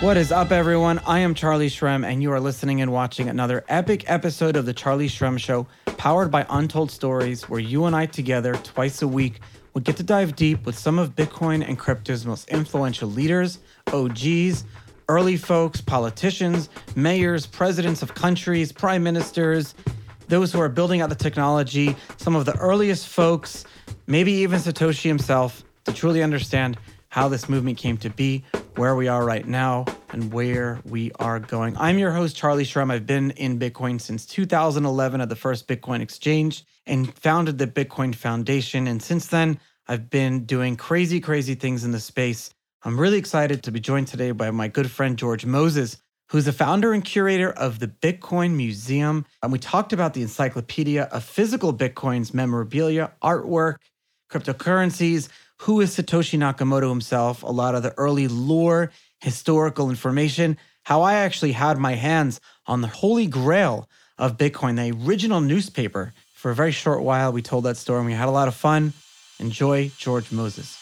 What is up, everyone? I am Charlie Shrem, and you are listening and watching another epic episode of The Charlie Shrem Show, powered by Untold Stories, where you and I together twice a week would get to dive deep with some of Bitcoin and crypto's most influential leaders, OGs, early folks, politicians, mayors, presidents of countries, prime ministers, those who are building out the technology, some of the earliest folks, maybe even Satoshi himself, to truly understand how this movement came to be, where we are right now, and where we are going. I'm your host, Charlie Shrem. I've been in Bitcoin since 2011 at the first Bitcoin exchange and founded the Bitcoin Foundation. And since then, I've been doing crazy, crazy things in the space. I'm really excited to be joined today by my good friend, George Moses, who's the founder and curator of the Bitcoin Museum. And we talked about the encyclopedia of physical Bitcoins, memorabilia, artwork, cryptocurrencies, who is Satoshi Nakamoto himself, a lot of the early lore, historical information, how I actually had my hands on the holy grail of Bitcoin, the original newspaper. For a very short while, we told that story and we had a lot of fun. Enjoy George Moses.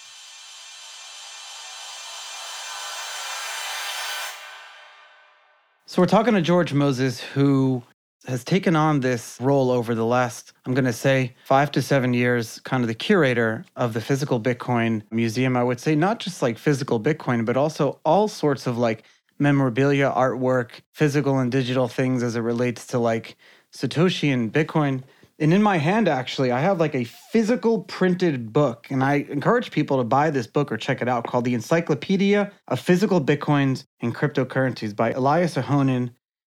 So, we're talking to George Moses, who has taken on this role over the last, I'm going to say, five to seven years, kind of the curator of the physical Bitcoin museum. I would say not just like physical Bitcoin, but also all sorts of like memorabilia, artwork, physical and digital things as it relates to like Satoshi and Bitcoin. And in my hand, actually, I have like a physical printed book. And I encourage people to buy this book or check it out called The Encyclopedia of Physical Bitcoins and Cryptocurrencies by Elias Ahonen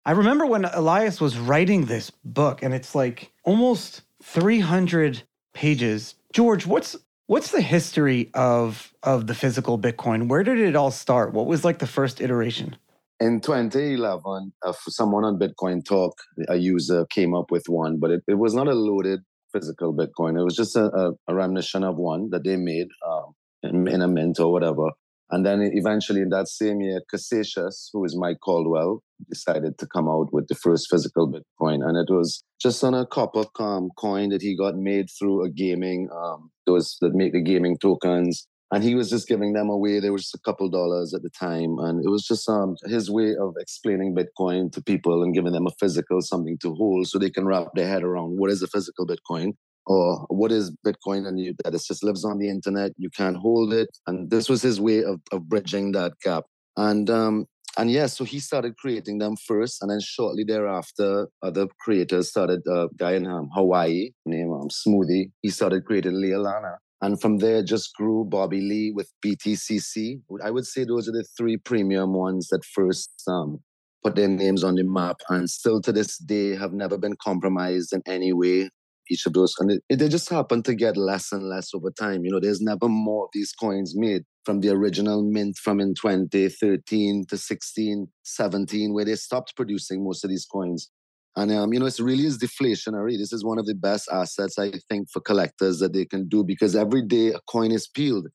I remember when Elias was writing this book, and it's like almost 300 pages. George, what's what's the history of of the physical Bitcoin? Where did it all start? What was like the first iteration? In 2011, uh, someone on Bitcoin Talk, a user came up with one, but it, it was not a loaded physical Bitcoin. It was just a, a, a of one that they made um, in, in a mint or whatever. And then eventually in that same year, Casascius, who is Mike Caldwell, decided to come out with the first physical Bitcoin. And it was just on a copper um, coin that he got made through a gaming, um, those that make the gaming tokens. And he was just giving them away. There was a couple dollars at the time. And it was just um, his way of explaining Bitcoin to people and giving them a physical something to hold so they can wrap their head around what is a physical Bitcoin or what is Bitcoin and you, that it just lives on the internet. You can't hold it. And this was his way of, of bridging that gap. And um, and yeah, so he started creating them first, and then shortly thereafter, other creators started. A uh, guy in um, Hawaii named um, Smoothie. He started creating Lealana, and from there just grew Bobby Lee with BTCC. I would say those are the three premium ones that first um, put their names on the map, and still to this day have never been compromised in any way each of those. And it, it, they just happen to get less and less over time. You know, there's never more of these coins made from the original mint from in 2013 to 16, 17, where they stopped producing most of these coins. And, um, you know, it really is deflationary. This is one of the best assets, I think, for collectors that they can do because every day a coin is peeled.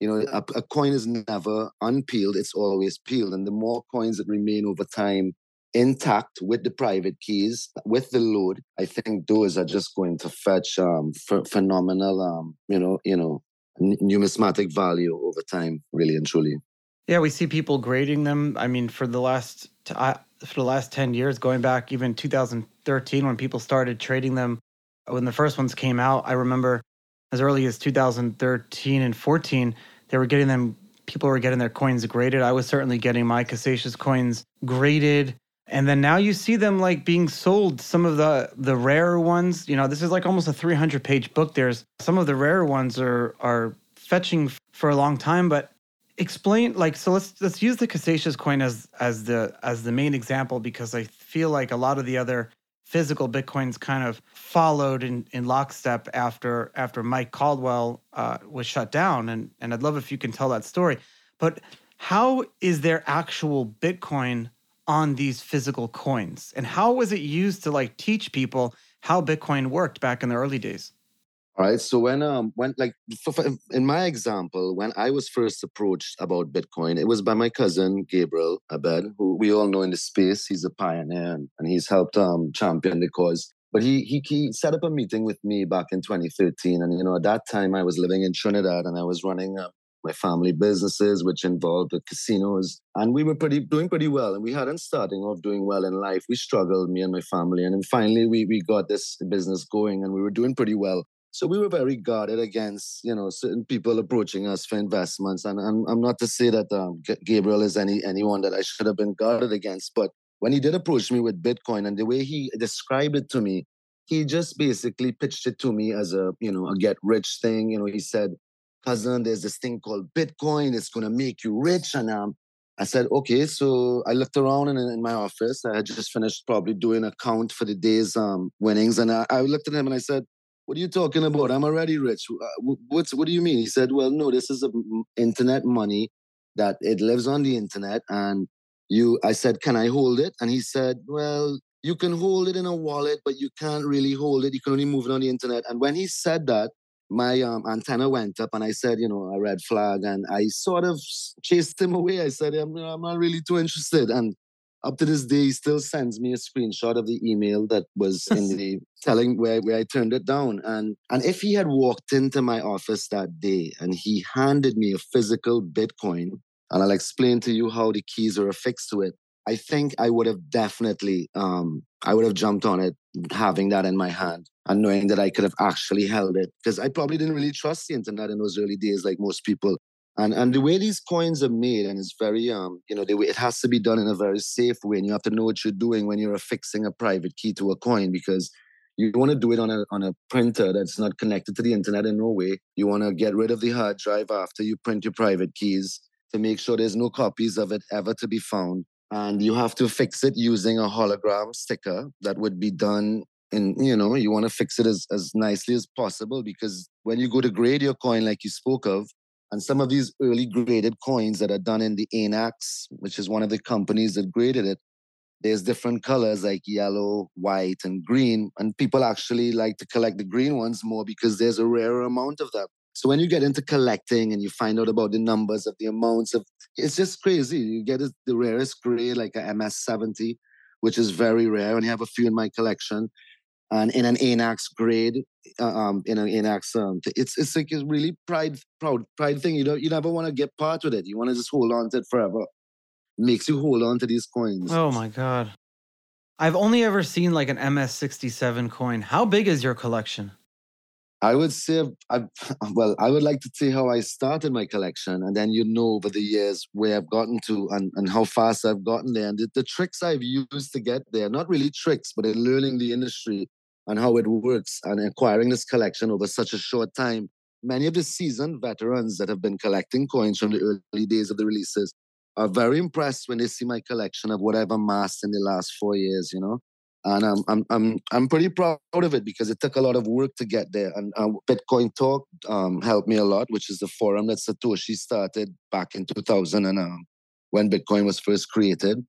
You know, a, a coin is never unpeeled, it's always peeled. And the more coins that remain over time intact with the private keys, with the load, I think those are just going to fetch um, phenomenal, um, you know, you know, n- numismatic value over time, really and truly. Yeah, we see people grading them. I mean, for the last t- for the last ten years, going back even 2013 when people started trading them, when the first ones came out, I remember as early as 2013 and 14, they were getting them. People were getting their coins graded. I was certainly getting my Casascius coins graded and then now you see them like being sold some of the the rarer ones. You know this is like almost a 300 page book. There's some of the rarer ones are are fetching for a long time but explain like so let's let's use the Casascius coin as as the as the main example because i feel like a lot of the other physical bitcoins kind of followed in in lockstep after after mike caldwell uh, was shut down. And and i'd love if you can tell that story. But how is their actual bitcoin on these physical coins? And how was it used to like teach people how bitcoin worked back in the early days? All right so when um when like in my example when i was first approached about bitcoin it was by my cousin gabriel abed who we all know in the space. He's a pioneer and, and he's helped um champion the cause. But he, he he set up a meeting with me back in 2013 and you know at that time i was living in trinidad and i was running a, my family businesses, which involved the casinos. And we were pretty doing pretty well. And we hadn't starting off doing well in life. We struggled, me and my family. And then finally we we got this business going and we were doing pretty well. So we were very guarded against, you know, certain people approaching us for investments. And I'm, I'm not to say that um, Gabriel is any anyone that I should have been guarded against, but when he did approach me with Bitcoin and the way he described it to me, he just basically pitched it to me as a, you know, a get rich thing. You know, he said, cousin, there's this thing called Bitcoin. It's going to make you rich. And um, I said, okay. So I looked around in, in my office. I had just finished probably doing a count for the day's um, winnings. And I, I looked at him and I said, what are you talking about? I'm already rich. What's what do you mean? He said, well, no, this is a internet money that it lives on the internet. And you, I said, can I hold it? And he said, well, you can hold it in a wallet, but you can't really hold it. You can only move it on the internet. And when he said that, my um, antenna went up and I said, you know, a red flag. And I sort of chased him away. I said, I'm, I'm not really too interested. And up to this day, he still sends me a screenshot of the email that was in the telling where, where I turned it down. And and if he had walked into my office that day and he handed me a physical Bitcoin, and I'll explain to you how the keys are affixed to it, I think I would have definitely um, I would have jumped on it having that in my hand and knowing that I could have actually held it. Because I probably didn't really trust the internet in those early days like most people. And and the way these coins are made, and it's very um, you know, it has to be done in a very safe way. And you have to know what you're doing when you're affixing a private key to a coin because you want to do it on a on a printer that's not connected to the internet in no way. You want to get rid of the hard drive after you print your private keys to make sure there's no copies of it ever to be found. And you have to fix it using a hologram sticker that would be done in, you know, you want to fix it as, as nicely as possible because when you go to grade your coin, like you spoke of, and some of these early graded coins that are done in the ANACS, which is one of the companies that graded it, there's different colors like yellow, white, and green. And people actually like to collect the green ones more because there's a rarer amount of them. So when you get into collecting and you find out about the numbers of the amounts of, it's just crazy. You get the rarest grade like a MS70, which is very rare, and I have a few in my collection and in an ANACS grade, uh, um, in an ANACS, um, it's it's like a really pride, proud, pride thing. You don't, you never want to get part with it. You want to just hold on to it forever. makes you hold on to these coins. Oh my god, I've only ever seen like an MS67 coin. How big is your collection? I would say, I, well, I would like to see how I started my collection, and then you know over the years where I've gotten to and, and how fast I've gotten there, and the, the tricks I've used to get there. Not really tricks, but in learning the industry and how it works and acquiring this collection over such a short time. Many of the seasoned veterans that have been collecting coins from the early days of the releases are very impressed when they see my collection of what I've amassed in the last four years, you know. And I'm, I'm, I'm, I'm pretty proud of it because it took a lot of work to get there. And uh, Bitcoin Talk um, helped me a lot, which is the forum that Satoshi started back in 2000 and um, when Bitcoin was first created.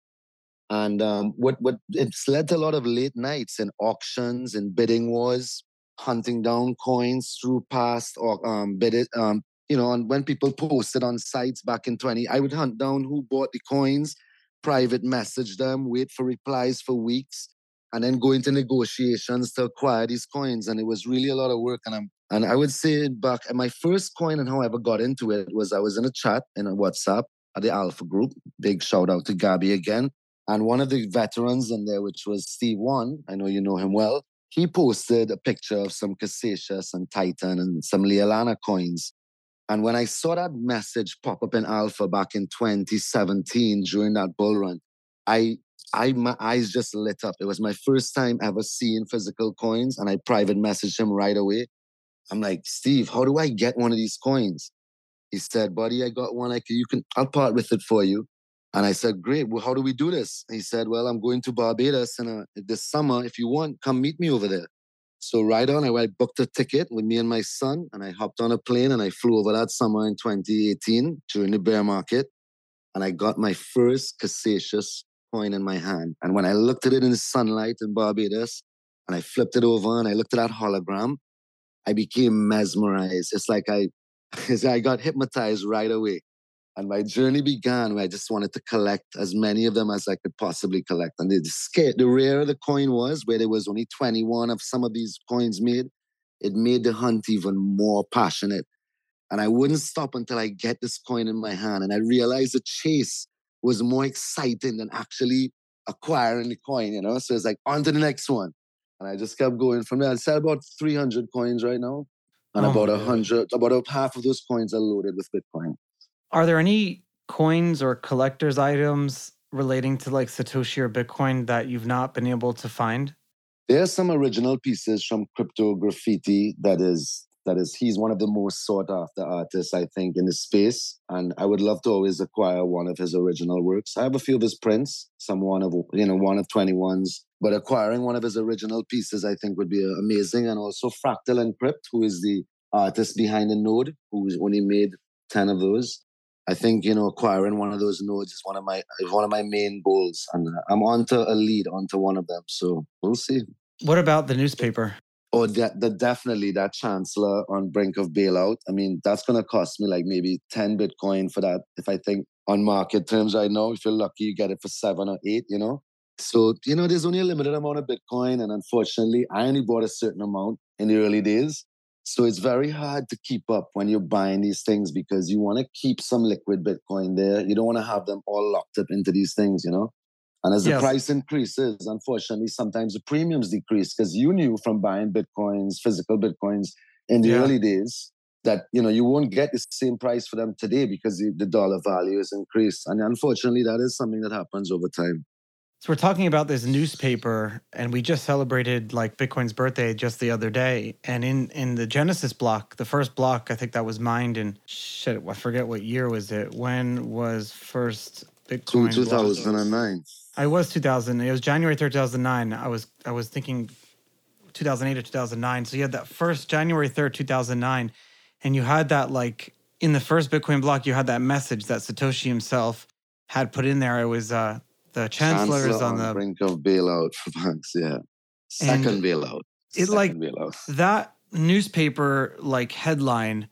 And um, what what it's led to a lot of late nights and auctions and bidding wars, hunting down coins through past or um, bid um, you know, and when people posted on sites back in 20, I would hunt down who bought the coins, private message them, wait for replies for weeks, and then go into negotiations to acquire these coins. And it was really a lot of work. And I'm and I would say back my first coin and how I ever got into it was I was in a chat in a WhatsApp at the Alpha group. Big shout out to Gabby again. And one of the veterans in there, which was Steve One, I know you know him well, he posted a picture of some Casascius and Titan and some Lealana coins. And when I saw that message pop up in Alpha back in 2017 during that bull run, I I my eyes just lit up. It was my first time ever seeing physical coins, and I private messaged him right away. I'm like, Steve, how do I get one of these coins? He said, buddy, I got one. I can, you can, I'll part with it for you. And I said, Great. Well, how do we do this? He said, Well, I'm going to Barbados in a, this summer. If you want, come meet me over there. So right on, I booked a ticket with me and my son, and I hopped on a plane and I flew over that summer in 2018 during the bear market. And I got my first Casascius coin in my hand. And when I looked at it in the sunlight in Barbados, and I flipped it over and I looked at that hologram, I became mesmerized. It's like I, I got hypnotized right away. And my journey began where I just wanted to collect as many of them as I could possibly collect. And the scare, the rarer the coin was, where there was only 21 of some of these coins made, it made the hunt even more passionate. And I wouldn't stop until I get this coin in my hand. And I realized the chase was more exciting than actually acquiring the coin, you know? So it's like on to the next one. And I just kept going from there. I sell about 300 coins right now. And Oh about a hundred, about half of those coins are loaded with Bitcoin. Are there any coins or collector's items relating to like Satoshi or Bitcoin that you've not been able to find? There are some original pieces from Crypto Graffiti that is that is he's one of the most sought after artists I think in the space, and I would love to always acquire one of his original works. I have a few of his prints, some one of you know one of twenty ones, but acquiring one of his original pieces I think would be amazing. And also Fractal Encrypt, who is the artist behind the node, who's only made ten of those. I think you know acquiring one of those nodes is one of my is one of my main goals, and I'm onto a lead onto one of them. So we'll see. What about the newspaper? Oh, that, that definitely that chancellor on brink of bailout. I mean, that's gonna cost me like maybe 10 Bitcoin for that. If I think on market terms right now, if you're lucky, you get it for seven or eight, you know. So, you know, there's only a limited amount of Bitcoin. And unfortunately, I only bought a certain amount in the early days. So it's very hard to keep up when you're buying these things because you want to keep some liquid Bitcoin there. You don't want to have them all locked up into these things, you know? And as the Yes. price increases, unfortunately, sometimes the premiums decrease because you knew from buying bitcoins, physical bitcoins in the Yeah. early days that you know you won't get the same price for them today because the, the dollar value is increased. And unfortunately, that is something that happens over time. So we're talking about this newspaper, and we just celebrated like Bitcoin's birthday just the other day. And in in the Genesis block, the first block, I think that was mined in shit. I forget what year was it. When was first Bitcoin? 2009. I was 2000. It was January 3rd, 2009. I was I was thinking 2008 or 2009. So you had that first January 3rd, 2009, and you had that like in the first Bitcoin block, you had that message that Satoshi himself had put in there. It was uh the chancellor, is on the brink of bailout for banks. Yeah, second bailout. it, like, bailout. that newspaper like headline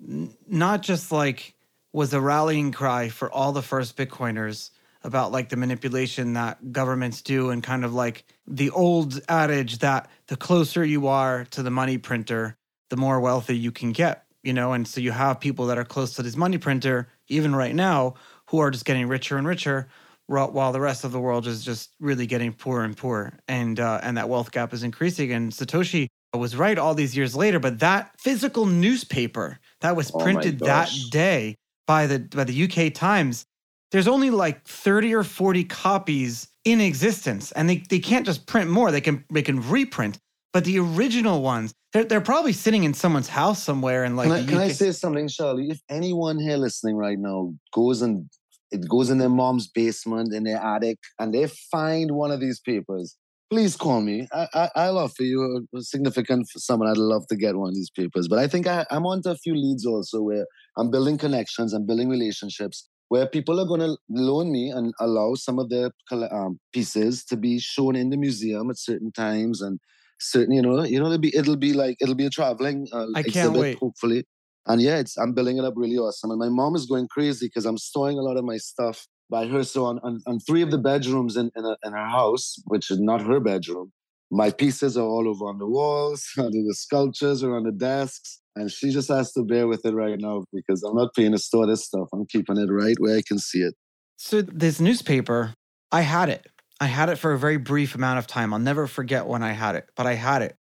n- not just like was a rallying cry for all the first bitcoiners about like the manipulation that governments do and kind of like the old adage that the closer you are to the money printer the more wealthy you can get you know? And so you have people that are close to this money printer even right now who are just getting richer and richer while the rest of the world is just really getting poorer and poorer. And uh, and that wealth gap is increasing. And satoshi was right all these years later but that physical newspaper that was Oh printed that day by the by the UK Times there's only like 30 or 40 copies in existence and they, they can't just print more they can they can reprint but the original ones they're, they're probably sitting in someone's house somewhere and like can, I, can I say something, Charlie? If anyone here listening right now goes and it goes in their mom's basement in their attic and they find one of these papers, please call me. I, I, I'll offer you a, a significant for someone. I'd love to get one of these papers. But I think I, I'm onto a few leads also where I'm building connections, I'm building relationships where people are going to loan me and allow some of their um, pieces to be shown in the museum at certain times and certain you know you know it'll be it'll be like it'll be a traveling uh, I can't exhibit, wait. hopefully. And yeah it's i'm building it up really awesome. And my mom is going crazy because i'm storing a lot of my stuff by her. So on, on, on three of the bedrooms in in, a, in her house which is not her bedroom my pieces are all over on the walls under the sculptures or on the desks and she just has to bear with it right now because i'm not paying to store this stuff i'm keeping it right where i can see it So this newspaper, I had it. I had it for a very brief amount of time. I'll never forget when I had it, but I had it.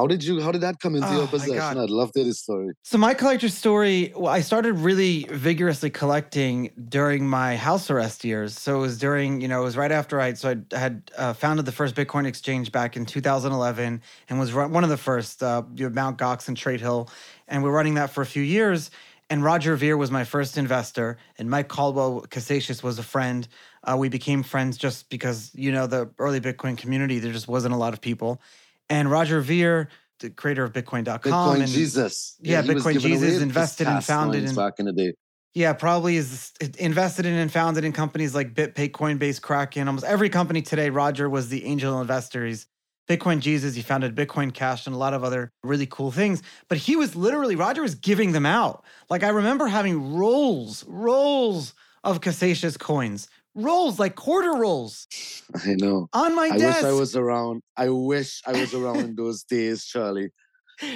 How did you how did that come into Oh, your possession i'd love to hear this story So my collector story, well, I started really vigorously collecting during my house arrest years. So it was during, you know, it was right after I so I had uh, founded the first Bitcoin exchange back in 2011 and was run, one of the first, uh, you know, Mount Gox and TradeHill, and we're running that for a few years. And Roger Ver was my first investor, and Mike Caldwell Casascius was a friend. Uh, we became friends just because you know the early Bitcoin community. There just wasn't a lot of people, and Roger Ver, the creator of Bitcoin.com, Bitcoin and Jesus. Yeah, was Bitcoin Jesus invested and founded in- back in the day. Yeah, probably is invested in and founded in companies like BitPay, Coinbase, Kraken. Almost every company today, Roger was the angel investor. He's Bitcoin Jesus. He founded Bitcoin Cash and a lot of other really cool things. But he was literally, Roger was giving them out. Like I remember having rolls, rolls of Casascius coins, rolls, like quarter rolls I know. on my desk. I desk. wish I was around. I wish I was around in those days, Charlie.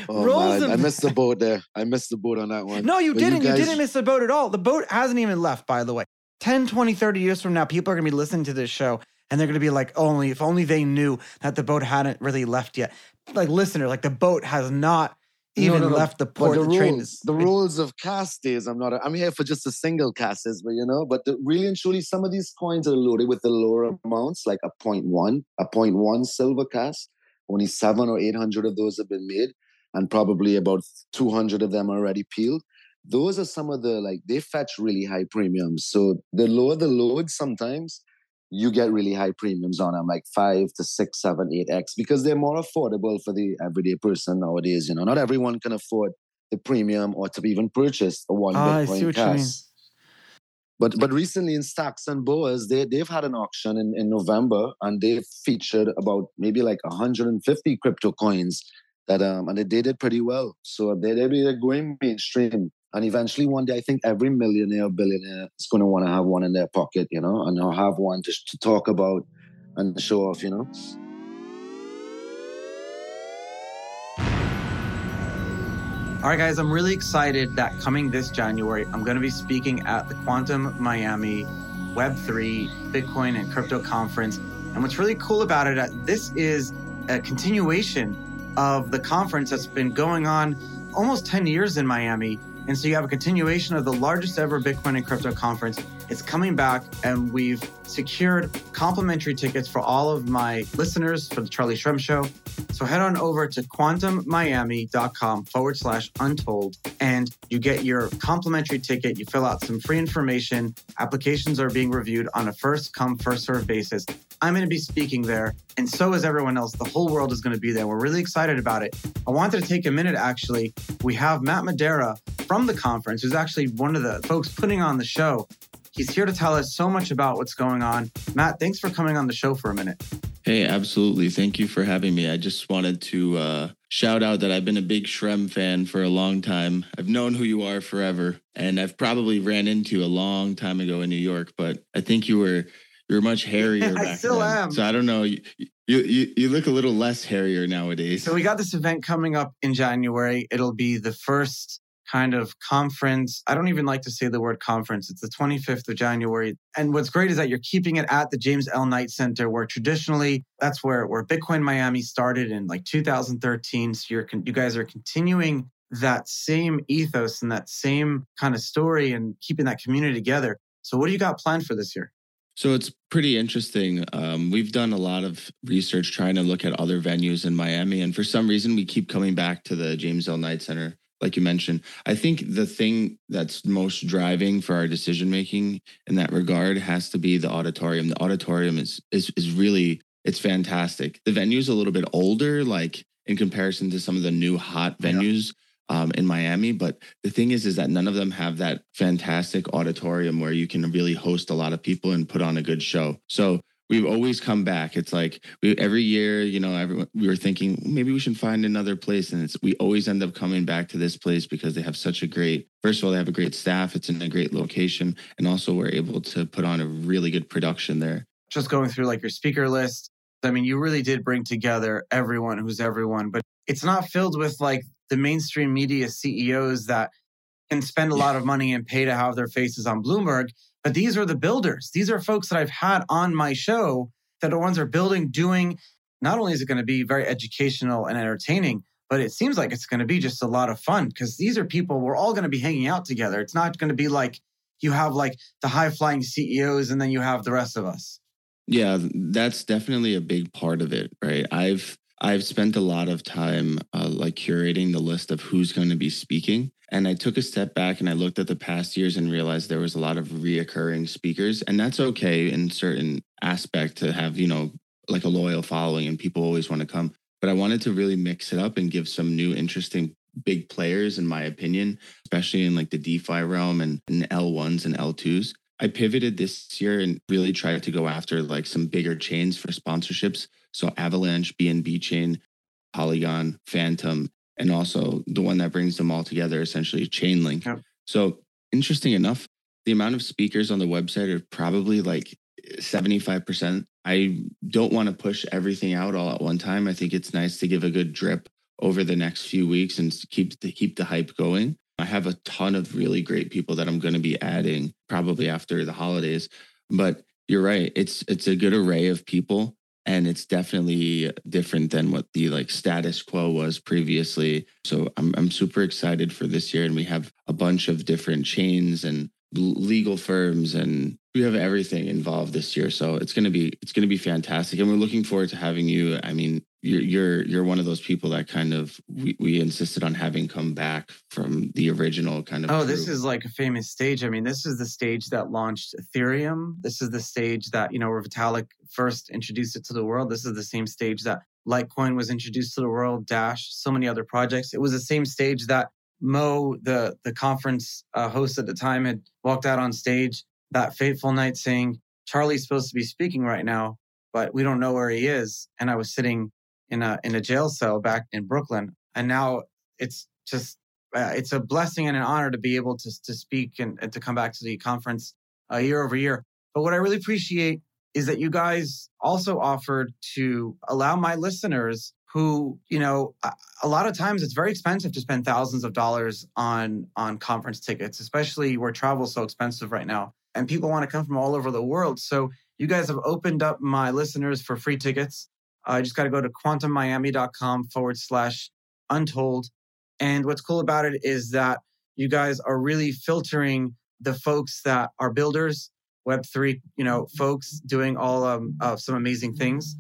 Oh, man, I missed the boat there. I missed the boat on that one. No, you but didn't. You, guys... you, didn't miss the boat at all. The boat hasn't even left, by the way. 10, 20, 30 years from now, people are going to be listening to this show and they're going to be like, only if only they knew that the boat hadn't really left yet. Like, listener, like the boat has not even no, no, no. left the port. But the, the rules, is, the rules of cast days. I'm not. I'm here for just a single cast, but you know. But the, really and truly, some of these coins are loaded with the lower amounts, like a point one, a point one silver cast. Only seven or eight hundred of those have been made, and probably about two hundred of them are already peeled. Those are some of the like they fetch really high premiums. So the lower the load, sometimes you get really high premiums on them, like five to six, seven, eight X, because they're more affordable for the everyday person nowadays. You know, not everyone can afford the premium or to even purchase a one ah, Bitcoin cast. But but recently in Stacks and Bowers, they they've had an auction in, in November and they've featured about maybe like 150 crypto coins that um and they, they did pretty well. So they they're going mainstream and eventually, one day, I think every millionaire, billionaire is going to want to have one in their pocket, you know, and have one just to talk about and show off, you know. All right, guys, I'm really excited that coming this January, I'm going to be speaking at the Quantum Miami Web3 Bitcoin and Crypto Conference. And what's really cool about it, uh, this is a continuation of the conference that's been going on almost 10 years in Miami and so you have a continuation of the largest ever Bitcoin and crypto conference. It's coming back, and we've secured complimentary tickets for all of my listeners for the Charlie Shrem Show. So head on over to quantummiami.com forward slash untold, and you get your complimentary ticket. You fill out some free information. Applications are being reviewed on a first come, first serve basis. I'm going to be speaking there, and so is everyone else. The whole world is going to be there. We're really excited about it. I wanted to take a minute, actually. We have Matt Madera from the conference, who's actually one of the folks putting on the show. He's here to tell us so much about what's going on. Matt, thanks for coming on the show for a minute. Hey, absolutely. Thank you for having me. I just wanted to uh, shout out that I've been a big Shrem fan for a long time. I've known who you are forever, and I've probably ran into a long time ago in New York, but I think you were you were much hairier. Back. I still then. am. So I don't know. You, you, you you look a little less hairier nowadays. So we got this event coming up in January. It'll be the first kind of conference. I don't even like to say the word conference. It's the 25th of January. And what's great is that you're keeping it at the James L. Knight Center, where traditionally that's where, where Bitcoin Miami started in like 2013. So you're, you guys are continuing that same ethos and that same kind of story and keeping that community together. So what do you got planned for this year? So it's pretty interesting. Um, we've done a lot of research trying to look at other venues in Miami. And for some reason, we keep coming back to the James L. Knight Center, like you mentioned. I think the thing that's most driving for our decision making in that regard has to be the auditorium. The auditorium is is is really it's fantastic. The venue's a little bit older, like in comparison to some of the new hot venues. Yeah um, in Miami. But the thing is, is that none of them have that fantastic auditorium where you can really host a lot of people and put on a good show. So we've always come back. It's like we, every year, you know, everyone, we were thinking maybe we should find another place, and it's we always end up coming back to this place because they have such a great. First of all, they have a great staff. It's in a great location, and also we're able to put on a really good production there. Just going through like your speaker list. I mean, you really did bring together everyone who's everyone, but it's not filled with like the mainstream media CEOs that can spend a lot of money and pay to have their faces on Bloomberg. But these are the builders. These are folks that I've had on my show that are ones are building, doing. Not only is it going to be very educational and entertaining, but it seems like it's going to be just a lot of fun because these are people we're all going to be hanging out together. It's not going to be like you have like the high flying CEOs and then you have the rest of us. Yeah, that's definitely a big part of it, right? I've I've spent a lot of time uh, like curating the list of who's going to be speaking. And I took a step back and I looked at the past years and realized there was a lot of reoccurring speakers. And that's okay in certain aspect to have, you know, like a loyal following and people always want to come. But I wanted to really mix it up and give some new, interesting big players, in my opinion, especially in like the DeFi realm and, and L1s and L2s. I pivoted this year and really tried to go after like some bigger chains for sponsorships. So Avalanche, BNB Chain, Polygon, Fantom, and also the one that brings them all together, essentially Chainlink. Yep. So interesting enough, the amount of speakers on the website are probably like 75%. I don't want to push everything out all at one time. I think it's nice to give a good drip over the next few weeks and keep the, keep the hype going. I have a ton of really great people that I'm going to be adding probably after the holidays. But you're right. It's it's a good array of people and it's definitely different than what the like status quo was previously. So I'm I'm super excited for this year and we have a bunch of different chains and legal firms and we have everything involved this year so it's going to be it's going to be fantastic and we're looking forward to having you. I mean you're you're you're one of those people that kind of we, we insisted on having come back from the original kind of oh this is like a famous stage. I mean this is the stage that launched ethereum. This is the stage that you know where vitalik first introduced it to the world. This is the same stage that litecoin was introduced to the world dash so many other projects. It was the same stage that Mo, the the conference uh, host at the time, had walked out on stage that fateful night saying, "Charlie's supposed to be speaking right now, but we don't know where he is." And I was sitting in a in a jail cell back in Brooklyn, and now it's just uh, it's a blessing and an honor to be able to to speak and, and to come back to the conference uh, year over year. But what I really appreciate is that you guys also offered to allow my listeners who you know a lot of times it's very expensive to spend thousands of dollars on on conference tickets especially where travel is so expensive right now and people want to come from all over the world. So you guys have opened up my listeners for free tickets. I uh, just got to go to quantummiami.com forward slash untold. And what's cool about it is that you guys are really filtering the folks that are builders web3 you know folks doing all um, of some amazing things.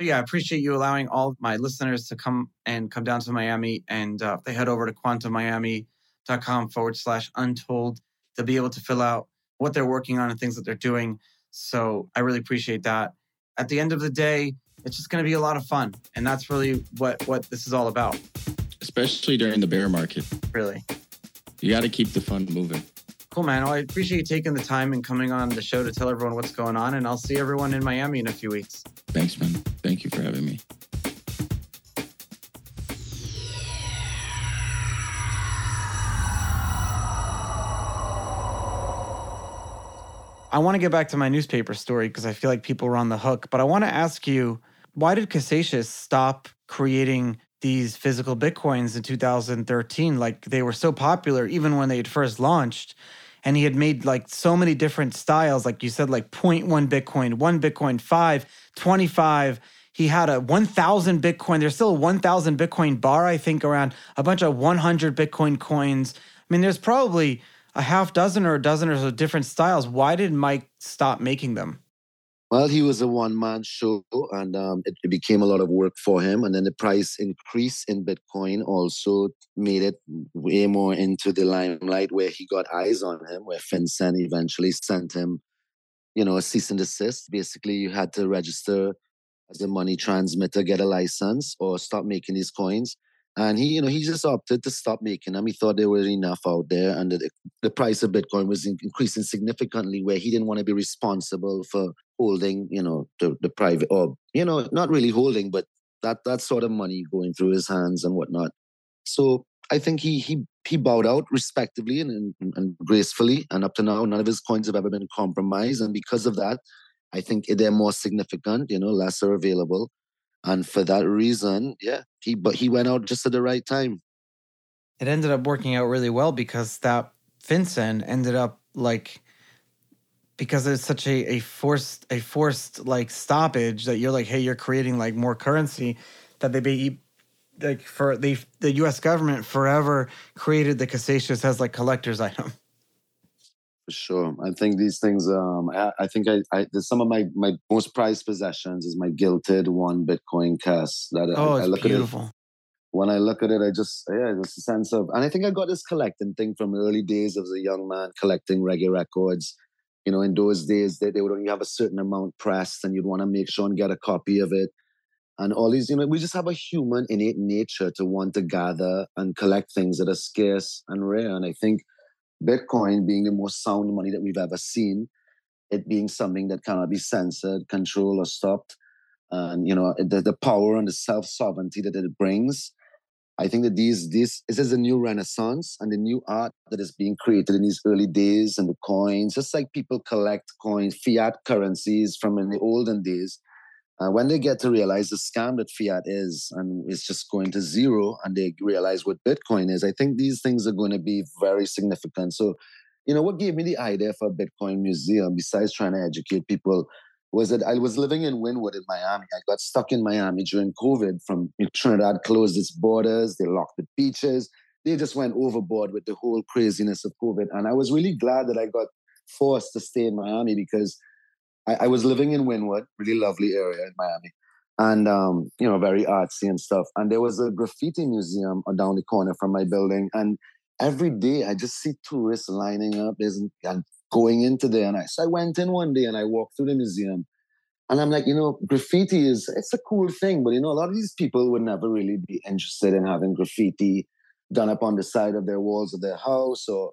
Yeah, I appreciate you allowing all my listeners to come and come down to Miami. And uh, they head over to quantummiami.com forward slash untold to be able to fill out what they're working on and things that they're doing. So I really appreciate that. At the end of the day, it's just going to be a lot of fun. And that's really what, what this is all about. Especially during the bear market. Really. You got to keep the fun moving. Cool, man. Well, I appreciate you taking the time and coming on the show to tell everyone what's going on. And I'll see everyone in Miami in a few weeks. Thanks, man. Thank you for having me. I want to get back to my newspaper story because I feel like people are on the hook. But I want to ask you why did Casascius stop creating these physical Bitcoins in 2013? Like they were so popular even when they had first launched. And he had made like so many different styles, like you said, like 0.1 Bitcoin, 1 Bitcoin, 5, 25. He had a 1,000 Bitcoin. There's still a 1,000 Bitcoin bar, I think, around a bunch of 100 Bitcoin coins. I mean, there's probably a half dozen or a dozen or so different styles. Why did Mike stop making them? Well, he was a one man show and um, it, it, became a lot of work for him. And then the price increase in Bitcoin also made it way more into the limelight where he got eyes on him, where FinCEN eventually sent him, you know, a cease and desist. Basically, you had to register as a money transmitter, get a license, or stop making these coins. And he, you know, he just opted to stop making them. He thought there were enough out there, and the, the price of Bitcoin was increasing significantly, where he didn't want to be responsible for holding, you know, the, the private, or you know, not really holding, but that that sort of money going through his hands and whatnot. So I think he he he bowed out respectively and, and, and gracefully, and up to now, none of his coins have ever been compromised. And because of that, I think they're more significant, you know, lesser available. And for that reason, yeah, he but he went out just at the right time. It ended up working out really well because that FinCEN ended up like because it's such a, a forced a forced like stoppage that you're like, hey, you're creating like more currency that they be like for the the U.S. government forever created the Casascius as like collector's item for sure. I think these things. Um, I, I think I, I some of my my most prized possessions is my gilted one Bitcoin Cas. That oh, I, I look beautiful. At it, when I look at it, I just yeah, there's a sense of, and I think I got this collecting thing from early days as a young man collecting reggae records. You know, in those days, they, they would only have a certain amount pressed, and you'd want to make sure and get a copy of it. And all these, you know, we just have a human innate nature to want to gather and collect things that are scarce and rare. And I think Bitcoin being the most sound money that we've ever seen, it being something that cannot be censored, controlled, or stopped, and you know the, the power and the self sovereignty that it brings. I think that these this this is a new renaissance and the new art that is being created in these early days and the coins, just like people collect coins, fiat currencies from in the olden days. Uh, when they get to realize the scam that fiat is and it's just going to zero and they realize what bitcoin is i think these things are going to be very significant. So you know what gave me the idea for a bitcoin museum besides trying to educate people was that i was living in wynwood in miami. I got stuck in miami during covid from trinidad closed its borders they locked the beaches they just went overboard with the whole craziness of covid. And i was really glad that i got forced to stay in miami because I, I was living in Wynwood, really lovely area in Miami, and um, you know, very artsy and stuff. And there was a graffiti museum down the corner from my building, and every day I just see tourists lining up and going into there. And I so I went in one day and I walked through the museum. And I'm like, you know, graffiti is it's a cool thing, but you know, a lot of these people would never really be interested in having graffiti done up on the side of their walls of their house, or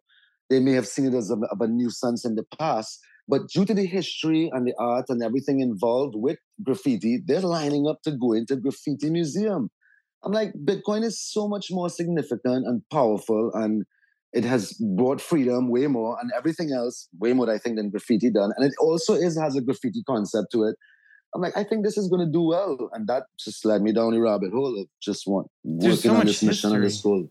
they may have seen it as a, a nuisance in the past. But due to the history and the art and everything involved with graffiti, they're lining up to go into graffiti museum. I'm like, Bitcoin is so much more significant and powerful, and it has brought freedom way more and everything else way more, I think, than graffiti done. And it also is has a graffiti concept to it. I'm like, I think this is going to do well, and that just led me down the rabbit hole of just want working so on this mission and this goal.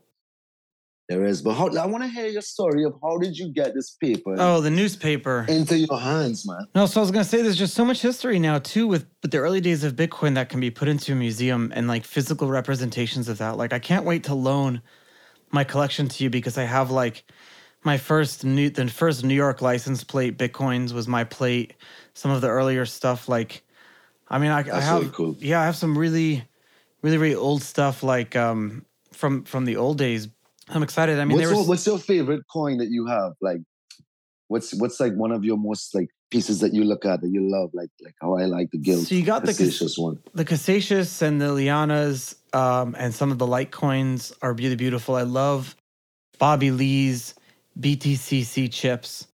There is, but how, I want to hear your story of how did you get this paper? Oh, the newspaper into your hands, man. No, so I was gonna say there's just so much history now too with, with the early days of Bitcoin that can be put into a museum and like physical representations of that. Like I can't wait to loan my collection to you because I have like my first new the first New York license plate Bitcoins was my plate. Some of the earlier stuff like, I mean, I, I have really cool. yeah, I have some really, really, really old stuff like um from from the old days I'm excited. I mean, what's, was... what's your favorite coin that you have? Like, what's what's like one of your most like pieces that you look at that you love? Like like how I like the gilt. So you got the Casascius one, the Casascius and the Lealanas, um, and some of the light coins are really beautiful. I love Bobby Lee's BTCC chips.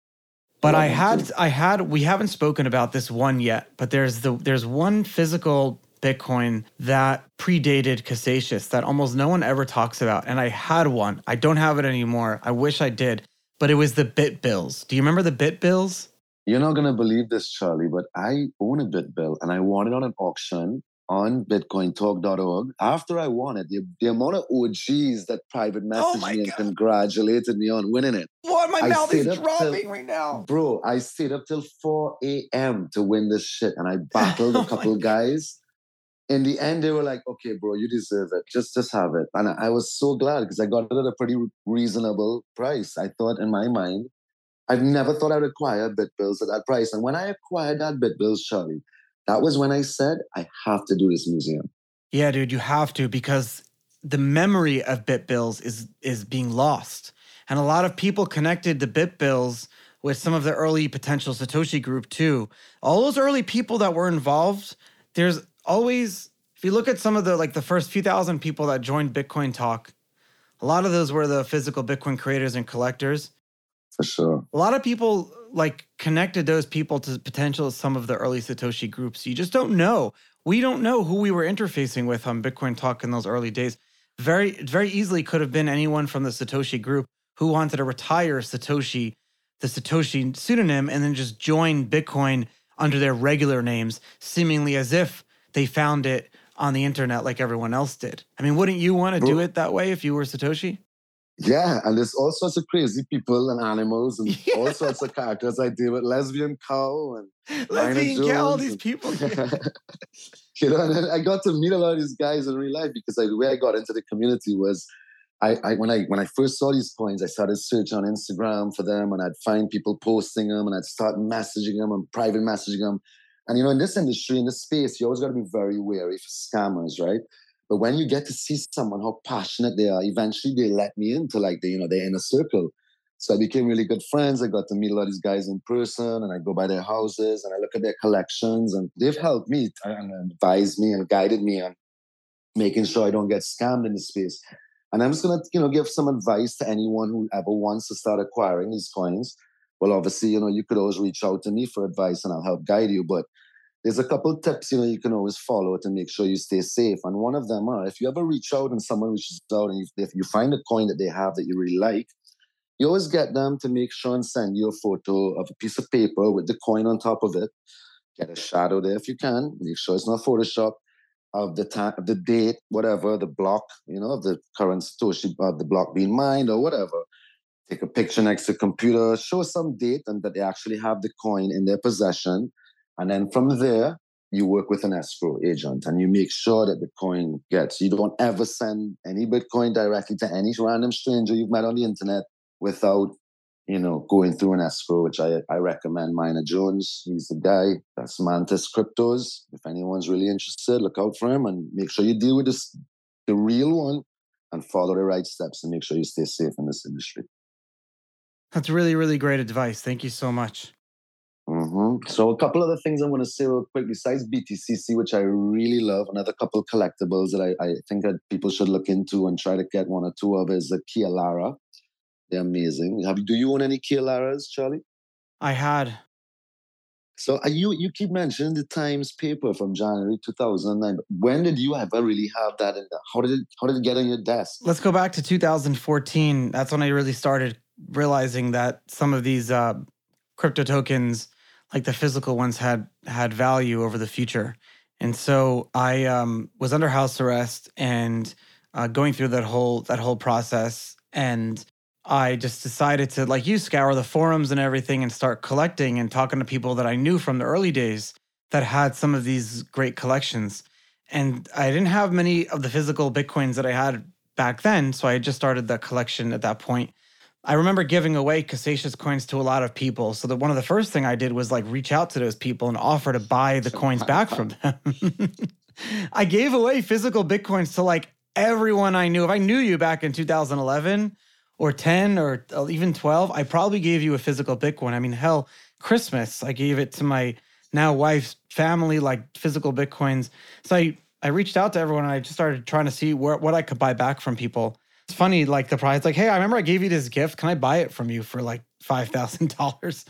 But I had I had we haven't spoken about this one yet, but there's the there's one physical Bitcoin that predated Casascius that almost no one ever talks about. And I had one. I don't have it anymore. I wish I did. But it was the Bit Bills. Do you remember the Bit Bills? You're not going to believe this, Charlie, but I own a Bit Bill and I won it on an auction on bitcointalk.org. After I won it, the, the amount of OGs that private oh messaged oh me and congratulated me on winning it. What? My I mouth is dropping till, right now. Bro, I stayed up till 4 a.m. to win this shit and I battled oh a couple oh guys in the end, they were like, "Okay, bro, you deserve it. Just, just have it." And I was so glad because I got it at a pretty reasonable price. I thought in my mind, I've never thought I'd acquire bit bills at that price. And when I acquired that bit bills, Charlie, that was when I said I have to do this museum. Yeah, dude, you have to because the memory of bit bills is is being lost, and a lot of people connected the bit bills with some of the early potential Satoshi group too. All those early people that were involved, there's always if you look at some of the like the first few thousand people that joined Bitcoin Talk, a lot of those were the physical Bitcoin creators and collectors. For sure. A lot of people like connected those people to potential some of the early Satoshi groups. You just don't know. We don't know who we were interfacing with on Bitcoin Talk in those early days. Very, very easily could have been anyone from the Satoshi group who wanted to retire Satoshi, the Satoshi pseudonym, and then just join Bitcoin under their regular names, seemingly as if they found it on the internet like everyone else did. I mean, wouldn't you want to do it that way if you were Satoshi? Yeah, and there's all sorts of crazy people and animals and yeah. all sorts of characters I deal with. Lesbian cow and lesbian cow, all these people. you know, and I got to meet a lot of these guys in real life because I, the way I got into the community was I, I, when I when I first saw these coins, I started searching on Instagram for them, and I'd find people posting them, and I'd start messaging them and private messaging them. And you know, in this industry, in this space, you always got to be very wary for scammers, right? But when you get to see someone how passionate they are, eventually they let me into like the you know their inner circle. So I became really good friends. I got to meet a lot of these guys in person, and I go by their houses and I look at their collections, and they've helped me and advised me and guided me on making sure I don't get scammed in the space. And I'm just gonna you know give some advice to anyone who ever wants to start acquiring these coins well, obviously, you know, you could always reach out to me for advice and I'll help guide you. But there's a couple tips, you know, you can always follow to make sure you stay safe. And one of them are if you ever reach out and someone reaches out and if you find a coin that they have that you really like, you always get them to make sure and send you a photo of a piece of paper with the coin on top of it. get a shadow there if you can. Make sure it's not Photoshop of the time, the date, whatever, the block, you know, of the current Satoshi, of the block being mined or whatever. Take a picture next to the computer, show some date and that they actually have the coin in their possession. And then from there, you work with an escrow agent and you make sure that the coin gets. You don't ever send any Bitcoin directly to any random stranger you've met on the internet without you know, going through an escrow, which I, I recommend Miner Jones. He's the guy. That's Mantis Cryptos. If anyone's really interested, look out for him and make sure you deal with this, the real one and follow the right steps and make sure you stay safe in this industry. That's really, really great advice. Thank you so much. Mm-hmm. So a couple of other things I want to say real quick besides BTCC, which I really love. Another couple collectibles that I, I think that people should look into and try to get one or two of is the Lealana. They're amazing. Have do you own any Lealanas, Charlie? I had. So uh, you you keep mentioning the Times paper from January 2009. When did you ever really have that in there? How did it how did it get on your desk? Let's go back to 2014. That's when I really started realizing that some of these uh, crypto tokens, like the physical ones, had had value over the future. And so I um, was under house arrest and uh, going through that whole that whole process. And I just decided to, like you, scour the forums and everything and start collecting and talking to people that I knew from the early days that had some of these great collections. And I didn't have many of the physical Bitcoins that I had back then. So I just started the collection at that point. I remember giving away Casascius coins to a lot of people. So that one of the first thing I did was like reach out to those people and offer to buy the coins back from them. I gave away physical Bitcoins to like everyone I knew. If I knew you back in 2011, or 10 or uh, even 12, I probably gave you a physical Bitcoin. I mean, hell, Christmas, I gave it to my now wife's family, like physical Bitcoins. So I, I reached out to everyone and I just started trying to see where, what I could buy back from people. It's funny, like the price, like, hey, I remember I gave you this gift. Can I buy it from you for like $5,000?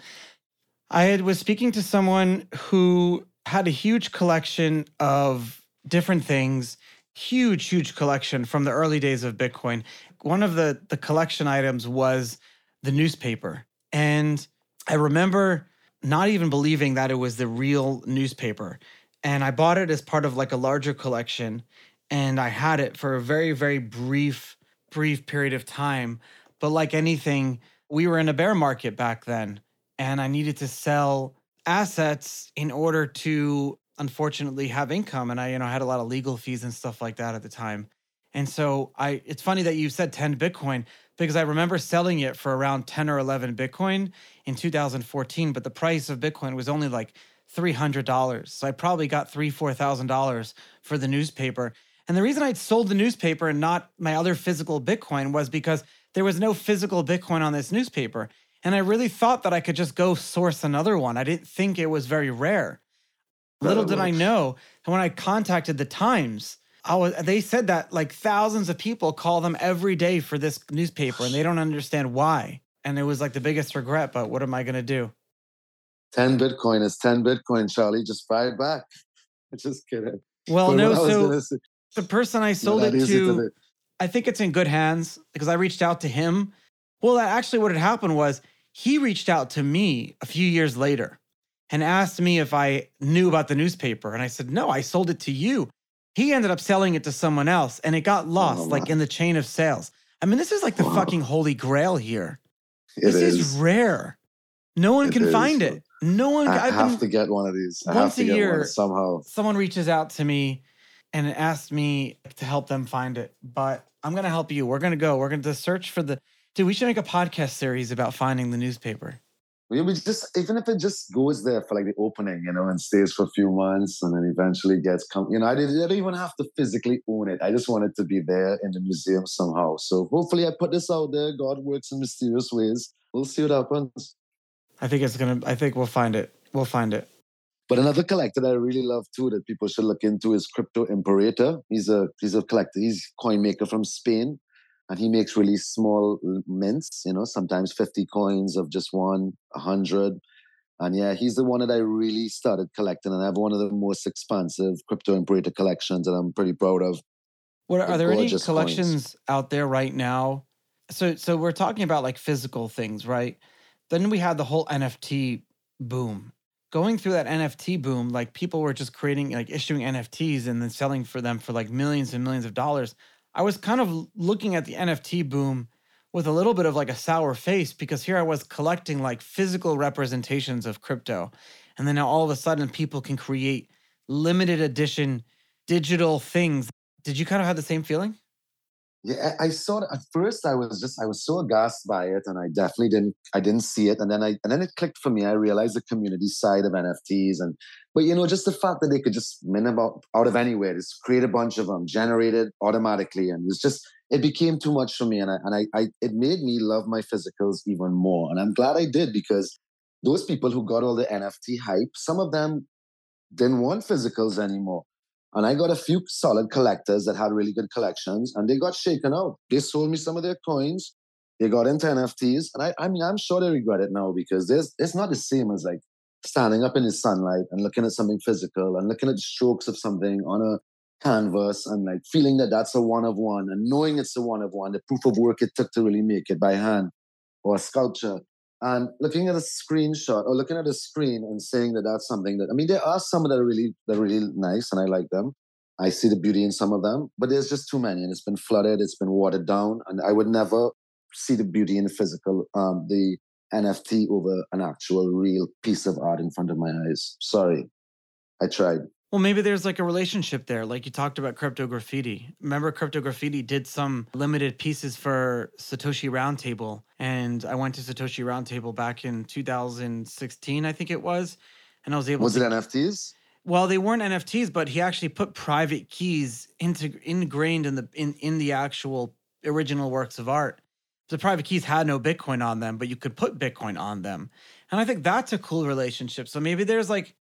I had, was speaking to someone who had a huge collection of different things, huge, huge collection from the early days of Bitcoin one of the the collection items was the newspaper, and I remember not even believing that it was the real newspaper. And I bought it as part of like a larger collection, and I had it for a very very brief brief period of time. But like anything, we were in a bear market back then, and I needed to sell assets in order to unfortunately have income and i you know had a lot of legal fees and stuff like that at the time and so I it's funny that you said 10 Bitcoin because I remember selling it for around 10 or 11 Bitcoin in 2014, but the price of Bitcoin was only like $300. So I probably got three, $4,000 for the newspaper. And the reason I'd sold the newspaper and not my other physical Bitcoin was because there was no physical Bitcoin on this newspaper. And I really thought that I could just go source another one. I didn't think it was very rare. Little did I know that when I contacted the Times, I was, they said that like thousands of people call them every day for this newspaper and they don't understand why. And it was like the biggest regret, but what am I going to do? 10 Bitcoin is 10 Bitcoin, Charlie. Just buy it back. Just kidding. Well, but no, so the person I sold it to, to I think it's in good hands because I reached out to him. Well, actually, what had happened was he reached out to me a few years later and asked me if I knew about the newspaper. And I said, no, I sold it to you he ended up selling it to someone else and it got oh, lost oh, like in the chain of sales. I mean, this is like the wow. fucking holy grail here. It this is. is. rare. No one it can is. find it. No one. I I've have been, to get one of these. I once a year, somehow. Someone reaches out to me and asked me to help them find it. But I'm gonna help you. We're gonna go. We're gonna search for the. Dude, we should make a podcast series about finding the newspaper. We just even if it just goes there for like the opening, you know, and stays for a few months, and then eventually gets come. You know, I didn't, I didn't even have to physically own it. I just wanted to be there in the museum somehow. So hopefully, I put this out there. God works in mysterious ways. We'll see what happens. I think it's gonna. I think we'll find it. We'll find it. But another collector that I really love too that people should look into is Crypto Imperator. He's a he's a collector. He's coin maker from Spain and he makes really small mints you know sometimes 50 coins of just one 100 and yeah he's the one that i really started collecting and i have one of the most expansive crypto imperator collections that i'm pretty proud of what are there any collections coins. out there right now so so we're talking about like physical things right then we had the whole nft boom going through that NFT boom, like people were just creating, like issuing NFTs and then selling for them for like millions and millions of dollars. I was kind of looking at the NFT boom with a little bit of like a sour face because here I was collecting like physical representations of crypto. And then now all of a sudden people can create limited edition digital things. Did you kind of have the same feeling? Yeah, I saw it at first. I was just I was so aghast by it, and I definitely didn't I didn't see it. And then I and then it clicked for me. I realized the community side of NFTs, and but you know just the fact that they could just min about out of anywhere, just create a bunch of them, generated automatically, and it was just it became too much for me, and I and I, I it made me love my physicals even more. And I'm glad I did because those people who got all the NFT hype, some of them didn't want physicals anymore. And I got a few solid collectors that had really good collections and they got shaken out. They sold me some of their coins. They got into NFTs. And I, I mean, I'm sure they regret it now because there's, it's not the same as like standing up in the sunlight and looking at something physical and looking at the strokes of something on a canvas and like feeling that that's a one of one and knowing it's a one of one, the proof of work it took to really make it by hand or a sculpture and looking at a screenshot or looking at a screen and saying that that's something that I mean, there are some that are really that are really nice, and I like them. I see the beauty in some of them, but there's just too many, and it's been flooded, it's been watered down, and I would never see the beauty in the physical, um, the NFT over an actual real piece of art in front of my eyes. Sorry, I tried. Well, maybe there's like a relationship there. Like you talked about Cryptograffiti. Remember, Cryptograffiti did some limited pieces for Satoshi Roundtable. And I went to Satoshi Roundtable back in 2016, I think it was. And I was able was to. Was it NFTs? Well, they weren't NFTs, but he actually put private keys into ingrained in the in, in the actual original works of art. The private keys had no Bitcoin on them, but you could put Bitcoin on them. And I think that's a cool relationship. So maybe there's like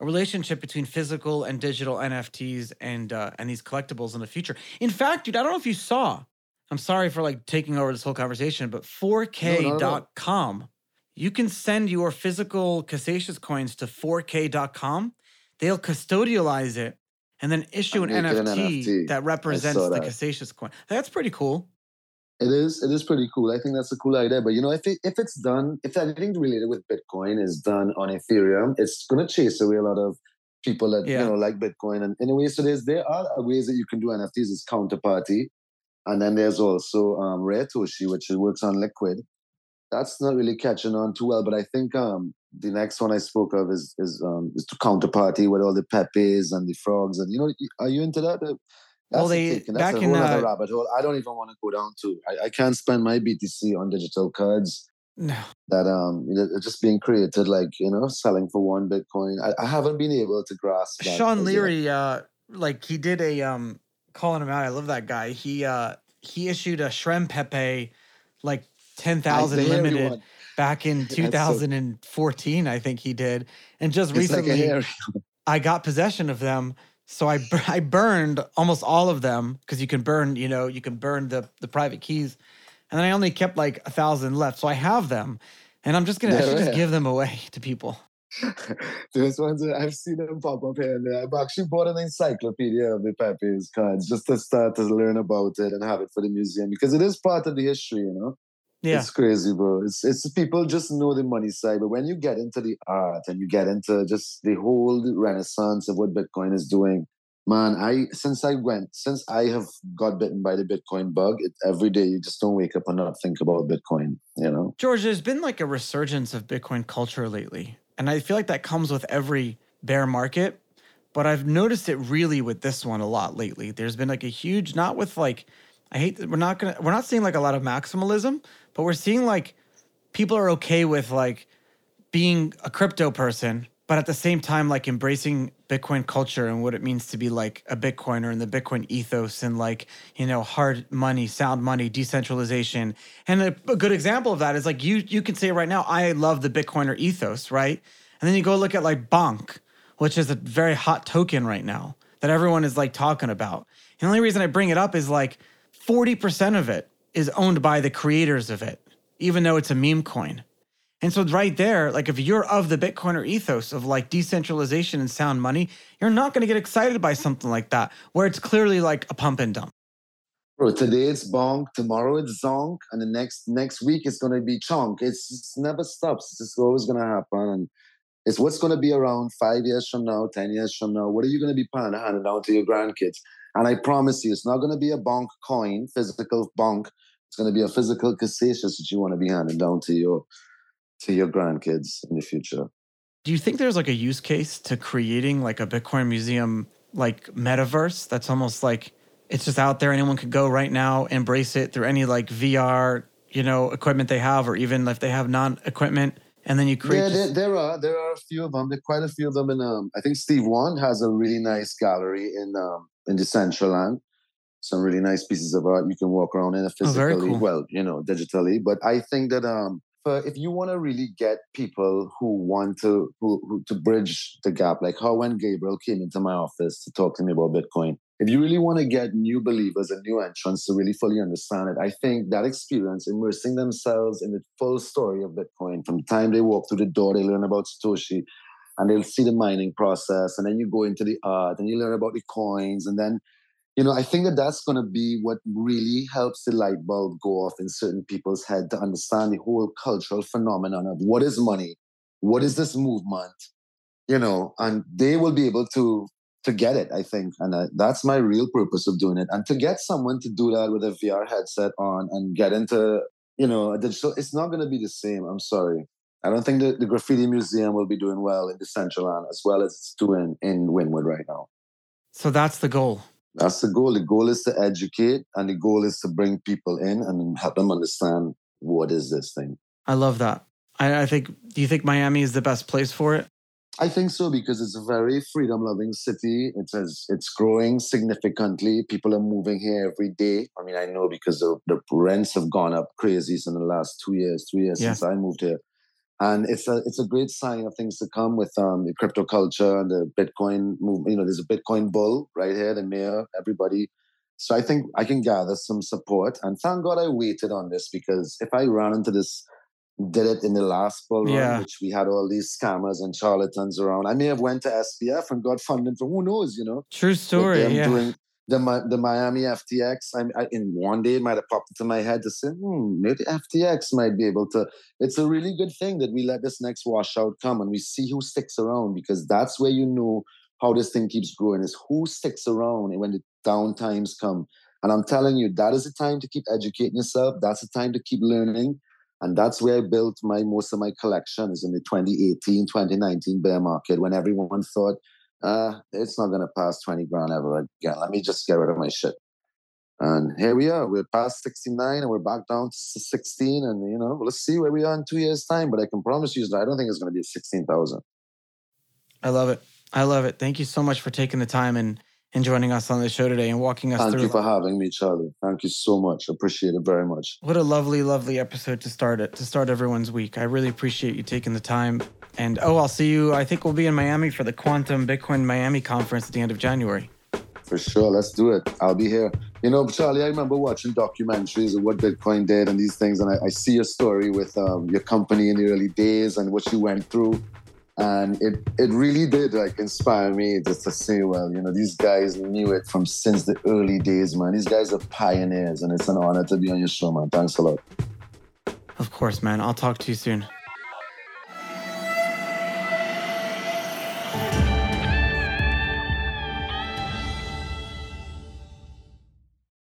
a relationship between physical and digital NFTs and uh, and these collectibles in the future. In fact, dude, I don't know if you saw. I'm sorry for like taking over this whole conversation, but 4k.com, no, no. you can send your physical Casascius coins to 4k.com. They'll custodialize it and then issue an NFT, an NFT, that represents that. the Casascius coin. That's pretty cool. It is. It is pretty cool. I think that's a cool idea. But you know, if it, if it's done, if anything related with Bitcoin is done on Ethereum, it's going to chase away a lot of people that yeah. you know like Bitcoin. And in a way, so there's there are ways that you can do NFTs. Is counterparty, and then there's also um, Raretoshi, which works on Liquid. That's not really catching on too well, but I think um, the next one I spoke of is is um, is to counterparty with all the Pepes and the frogs. And you know, are you into that? That's well, they that's back in uh, rabbit hole. I don't even want to go down to. I, I can't spend my BTC on digital cards. No. That um, just being created like you know, selling for one Bitcoin. I, I haven't been able to grasp. That Sean Leary, uh, like he did a um, calling him out. I love that guy. He uh, he issued a Shrem Pepe, like ten thousand limited. Back in 2014, so, I think he did, and just recently, like I got possession of them so I I burned almost all of them because you can burn, you know, you can burn the the private keys, and then I only kept like a thousand left. So I have them, and I'm just gonna yeah, just give them away to people. Those ones I've seen them pop up here and there. I've actually bought an encyclopedia of the Pepe's cards just to start to learn about it and have it for the museum because it is part of the history, you know. Yeah. It's crazy, bro. It's it's people just know the money side, but when you get into the art and you get into just the whole renaissance of what Bitcoin is doing, man, I since I went, since I have got bitten by the Bitcoin bug, it, every day you just don't wake up and not think about Bitcoin, you know? George, there's been like a resurgence of Bitcoin culture lately. And I feel like that comes with every bear market. But I've noticed it really with this one a lot lately. There's been like a huge, not with like I hate that we're not gonna we're not seeing like a lot of maximalism, but we're seeing like people are okay with like being a crypto person, but at the same time like embracing Bitcoin culture and what it means to be like a Bitcoiner and the Bitcoin ethos and like, you know, hard money, sound money, decentralization. And a, a good example of that is like you you can say right now, I love the Bitcoiner ethos, right? And then you go look at like Bonk, which is a very hot token right now that everyone is like talking about. And the only reason I bring it up is like 40% of it is owned by the creators of it, even though it's a meme coin. And so, right there, like if you're of the Bitcoiner ethos of like decentralization and sound money, you're not going to get excited by something like that, where it's clearly like a pump and dump. Bro, today it's bonk, tomorrow it's zonk, and the next next week it's going to be chonk. It's, it never stops. It's just always going to happen. And It's what's going to be around five years from now, 10 years from now. What are you going to be handing down to your grandkids? And I promise you, it's not going to be a bonk coin, physical bonk. It's going to be a physical Casascius that you want to be handing down to your to your grandkids in the future. Do you think there's like a use case to creating like a Bitcoin museum like metaverse that's almost like it's just out there anyone could go right now embrace it through any like VR, you know, equipment they have or even if they have non equipment and then you create. Yeah, there, there, are there are a few of them. There are quite a few of them. In um, I think Steve Wand has a really nice gallery in um in the Decentraland. Some really nice pieces of art you can walk around in a oh, physically, oh, cool. well, you know, digitally. But I think that um, for if you want to really get people who want to who, who to bridge the gap, like how when Gabriel came into my office to talk to me about Bitcoin, if you really want to get new believers and new entrants to really fully understand it, I think that experience, immersing themselves in the full story of Bitcoin, from the time they walk through the door, they learn about Satoshi, and they'll see the mining process, and then you go into the art, and you learn about the coins, and then, you know, I think that that's going to be what really helps the light bulb go off in certain people's head to understand the whole cultural phenomenon of what is money, what is this movement, you know, and they will be able to to get it, I think. And uh, that's my real purpose of doing it. And to get someone to do that with a VR headset on and get into, you know, a digital, it's not going to be the same. I'm sorry. I don't think that the Graffiti Museum will be doing well in the Decentraland as well as it's doing in Wynwood right now. So that's the goal. That's the goal. The goal is to educate and the goal is to bring people in and help them understand what is this thing. I love that. I, I think, do you think Miami is the best place for it? I think so because it's a very freedom loving city. It says it's growing significantly. People are moving here every day. I mean, I know because the, the rents have gone up crazy in the last two years, three years yeah. since I moved here. And it's a it's a great sign of things to come with um, the crypto culture and the Bitcoin movement. You know, there's a Bitcoin bull right here, the mayor, everybody. So I think I can gather some support. And thank God I waited on this because if I ran into this did it in the last bull run, yeah. which we had all these scammers and charlatans around. I may have went to SBF and got funding for who knows, you know. True story. Yeah. Doing the the Miami FTX. I, I, in one day it might have popped into my head to say, hmm, maybe FTX might be able to. It's a really good thing that we let this next washout come and we see who sticks around because that's where you know how this thing keeps growing is who sticks around when the down times come. And I'm telling you, that is the time to keep educating yourself. That's the time to keep learning. And that's where I built my most of my collections in the 2018, 2019 bear market when everyone thought, uh, it's not going to pass 20 grand ever again. Let me just get rid of my shit. And here we are. We're past 69 and we're back down to 16. And, you know, let's see where we are in two years' time. But I can promise you, I don't think it's going to be 16,000. I love it. I love it. Thank you so much for taking the time and and joining us on the show today and walking us Thank through. Thank you for having me, Charlie. Thank you so much. Appreciate it very much. What a lovely, lovely episode to start it to start everyone's week. I really appreciate you taking the time. And oh, I'll see you. I think we'll be in Miami for the Quantum Bitcoin Miami conference at the end of January. For sure, let's do it. I'll be here. You know, Charlie, I remember watching documentaries of what Bitcoin did and these things, and I, I see your story with um, your company in the early days and what you went through and it it really did like inspire me just to say well you know these guys knew it from since the early days man. These guys are pioneers and it's an honor to be on your show man. Thanks a lot. Of course man. I'll talk to you soon